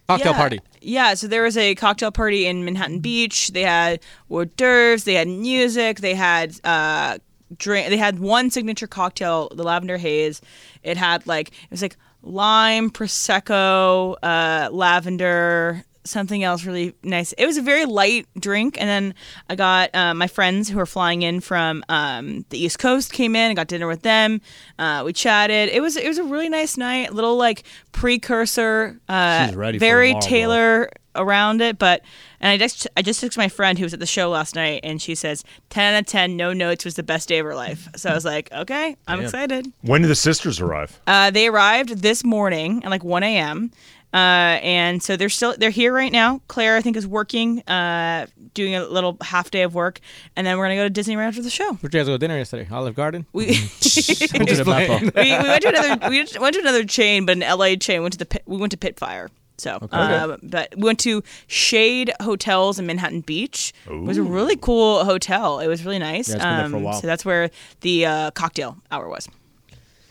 Cocktail Yeah. party. Yeah, so there was a cocktail party in Manhattan Beach. They had hors d'oeuvres, they had music, they had uh drink they had one signature cocktail, the lavender haze. It had like it was like lime, prosecco, uh lavender, something else really nice. It was a very light drink and then I got uh, my friends who are flying in from um, the East Coast came in and got dinner with them. Uh, we chatted. It was it was a really nice night, little like precursor uh She's ready for very. Taylor around it, but and I just I just texted my friend who was at the show last night, and she says ten out of ten, no notes was the best day of her life. So I was like, okay, I'm excited. When do the sisters arrive? Uh, they arrived this morning at like 1 a.m. Uh, and so they're still they're here right now. Claire, I think, is working, uh, doing a little half day of work, and then we're gonna go to Disney right after the show. Where'd you guys go to dinner yesterday? Olive Garden? We I'm just playing. we, we went to another we went to another chain, but an LA chain. Went to the pit, we went to Pitfire. So, uh, but we went to Shade Hotels in Manhattan Beach. It was a really cool hotel. It was really nice. Yeah, it's been there for a Um. So that's where the uh, cocktail hour was.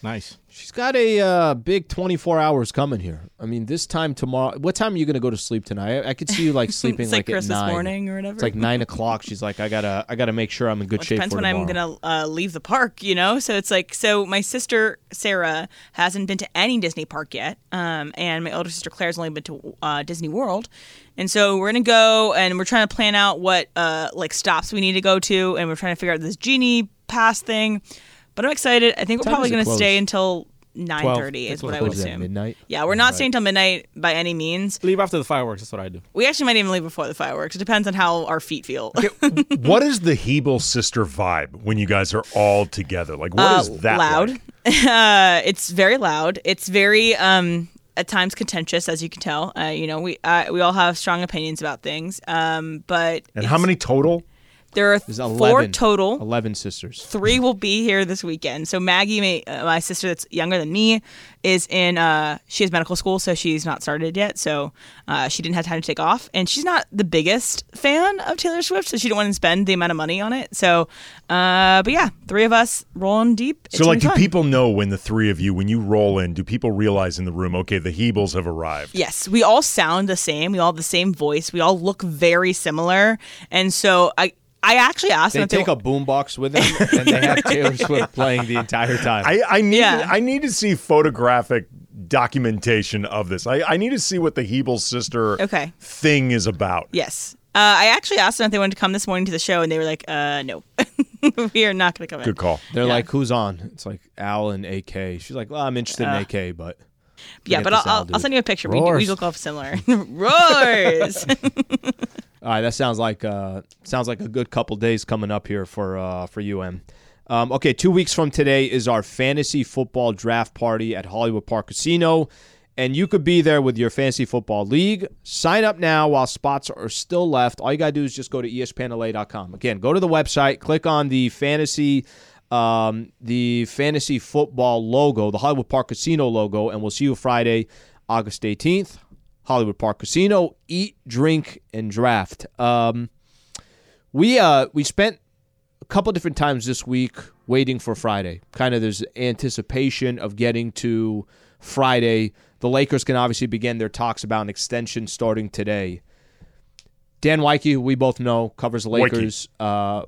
Nice. She's got a uh, big 24 hours coming here. I mean, this time tomorrow. What time are you going to go to sleep tonight? I, I could see you like (laughs) sleeping like at Christmas nine. morning or whatever. It's like nine o'clock. She's like, I gotta, I gotta make sure I'm in good Well, shape depends when I'm gonna uh, leave the park, you know. So it's like, so my sister Sarah hasn't been to any Disney park yet, um, and my older sister Claire's only been to uh, Disney World, and so we're gonna go and we're trying to plan out what uh, like stops we need to go to, and we're trying to figure out this genie pass thing. But I'm excited. I think we're probably gonna stay until nine thirty is what what I would Closes assume. midnight. Yeah, we're not staying till midnight by any means. Leave after the fireworks. That's what I do. We actually might even leave before the fireworks. It depends on how our feet feel. (laughs) what is the Hebel sister vibe when you guys are all together? Like, what is Uh, that loud. like? (laughs) uh, it's very loud. It's very um, at times contentious, as you can tell. Uh, you know, we uh, we all have strong opinions about things. Um, but And how many total? There are There's four 11, total. 11 sisters. Three will be here this weekend. So Maggie, my, uh, my sister that's younger than me, is in. Uh, she has medical school, so she's not started yet. So uh, she didn't have time to take off, and she's not the biggest fan of Taylor Swift, so she didn't want to spend the amount of money on it. So, uh, but yeah, three of us rolling deep. It's So, like, gonna do fun. people know when the three of you, when you roll in, do people realize in the room, okay, the Hebels have arrived? Yes, we all sound the same. We all have the same voice. We all look very similar, and so I I actually asked They them if take they, a boombox with them (laughs) and they have Taylor (laughs) Swift playing the entire time. I, I need Yeah. I need to see photographic documentation of this. I, I need to see what the Hebel sister Okay. thing is about. yes. Uh, I actually asked them if they wanted to come this morning to the show, and they were like, "Uh, no, (laughs) we are not going to come in." Good call. They're Yeah. like, who's on? It's like Al and AK. She's like, well, I'm interested Uh, in AK, but Yeah, but I'll, I'll. I'll send you a picture. We, do- we look off similar. (laughs) Roars. (laughs) (laughs) All right, that sounds like uh, sounds like a good couple days coming up here for uh, for UM. Um, okay, two weeks from today is our fantasy football draft party at Hollywood Park Casino, and you could be there with your fantasy football league. Sign up now while spots are still left. All you gotta do is just go to ESPNLA.com. Again, go to the website, click on the fantasy. Um, the fantasy football logo, the Hollywood Park Casino logo, and we'll see you Friday, August 18th. Hollywood Park Casino. Eat, drink, and draft. Um, we uh we spent a couple different times this week waiting for Friday. Kind of there's anticipation of getting to Friday. The Lakers can obviously begin their talks about an extension starting today. Dan who we both know, covers the Wiki. Lakers. Uh,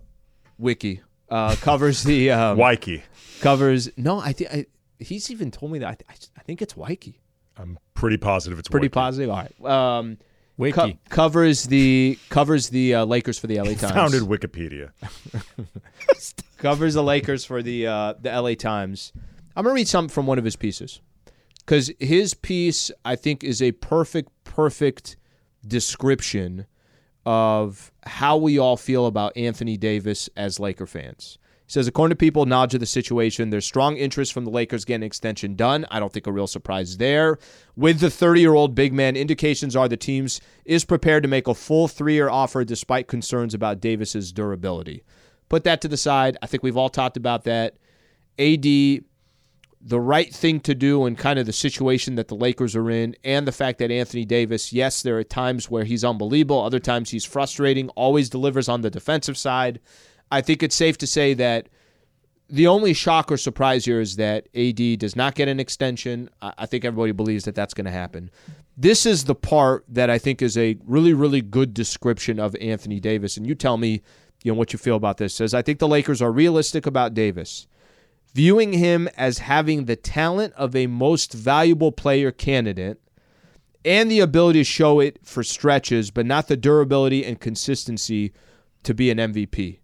Wiki uh, covers the um, Wikey. covers. No, I think he's even told me that. I, th- I think it's Wikey. I'm pretty positive it's Pretty Wiki. positive. All right. Um, Wiki. co- covers the covers the uh, Lakers for the LA Times. Founded Wikipedia. (laughs) covers the Lakers for the uh, the LA Times. I'm gonna read something from one of his pieces because his piece I think is a perfect perfect description of how we all feel about Anthony Davis as Laker fans. He says, according to people, knowledge of the situation, there's strong interest from the Lakers getting extension done. I don't think a real surprise there. With the 30 year old big man, indications are the teams is prepared to make a full three year offer despite concerns about Davis's durability. Put that to the side. I think we've all talked about that. AD, the right thing to do in kind of the situation that the Lakers are in, and the fact that Anthony Davis, yes, there are times where he's unbelievable, other times he's frustrating, always delivers on the defensive side. I think it's safe to say that the only shock or surprise here is that AD does not get an extension. I think everybody believes that that's going to happen. This is the part that I think is a really, really good description of Anthony Davis. And you tell me, you know, what you feel about this. Says I think the Lakers are realistic about Davis, viewing him as having the talent of a most valuable player candidate and the ability to show it for stretches, but not the durability and consistency to be an MVP.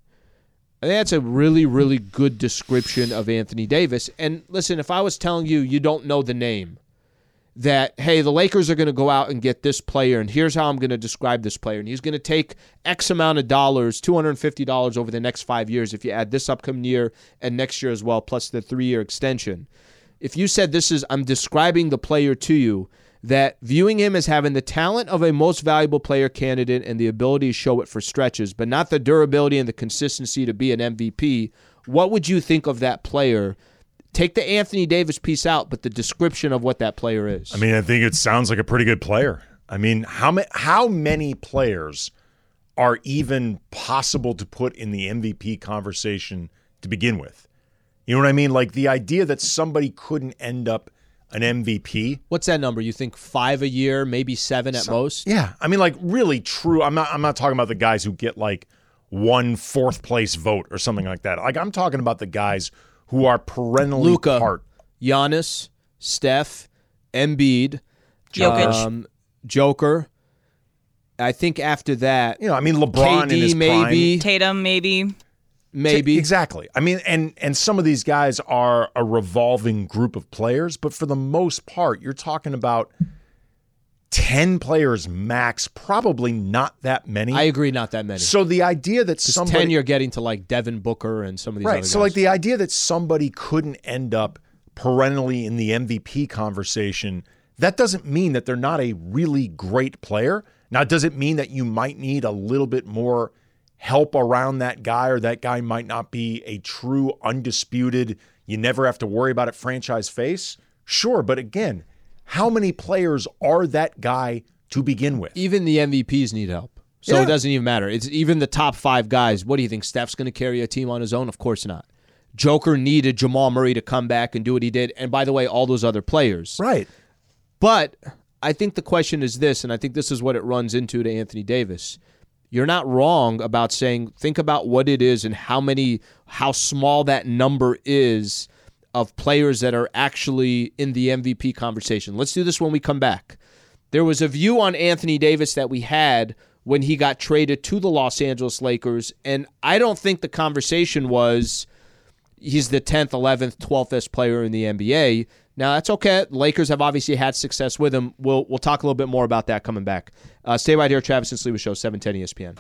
Think that's a really, really good description of Anthony Davis. And listen, if I was telling you you don't know the name, that hey, the Lakers are going to go out and get this player, and here's how I'm going to describe this player, and he's going to take X amount of dollars, two hundred and fifty dollars over the next five years, if you add this upcoming year and next year as well, plus the three year extension. If you said this is, I'm describing the player to you, that viewing him as having the talent of a most valuable player candidate and the ability to show it for stretches, but not the durability and the consistency to be an MVP, what would you think of that player? Take the Anthony Davis piece out, but the description of what that player is. I mean, I think it sounds like a pretty good player. I mean, how ma- how many players are even possible to put in the MVP conversation to begin with? You know what I mean? Like the idea that somebody couldn't end up an MVP. What's that number? You think five a year, maybe seven at most? Yeah, I mean, like really true. I'm not. I'm not talking about the guys who get like one fourth place vote or something like that. Like I'm talking about the guys who are perennially Luka, part. Giannis, Steph, Embiid, Jokic. um, Joker. I think after that, You know, I mean, LeBron in his maybe, prime. Tatum, maybe. maybe. exactly. I mean, and and some of these guys are a revolving group of players, but for the most part, you're talking about ten players max. Probably not that many. I agree, not that many. So the idea that somebody ten, you're getting to like Devin Booker and some of these right. So guys. like the idea that somebody couldn't end up perennially in the MVP conversation, that doesn't mean that they're not a really great player. Now, does it mean that you might need a little bit more help around that guy, or that guy might not be a true undisputed, you never have to worry about it franchise face? Sure, but again, how many players are that guy to begin with? even the MVPs need help. So Yeah. it doesn't even matter. It's even the top five guys. What do you think? Steph's going to carry a team on his own? Of course not. Joker needed Jamal Murray to come back and do what he did. And by the way, all those other players. Right. But I think the question is this, and I think this is what it runs into to Anthony Davis. You're not wrong about saying think about what it is and how many how small that number is of players that are actually in the MVP conversation. Let's do this when we come back. There was a view on Anthony Davis that we had when he got traded to the Los Angeles Lakers, and I don't think the conversation was he's the 10th, 11th, 12th best player in the NBA. Now that's okay. Lakers have obviously had success with him. We'll we'll talk a little bit more about that coming back. Uh, stay right here, Travis and Sleeper Show, 710 ESPN.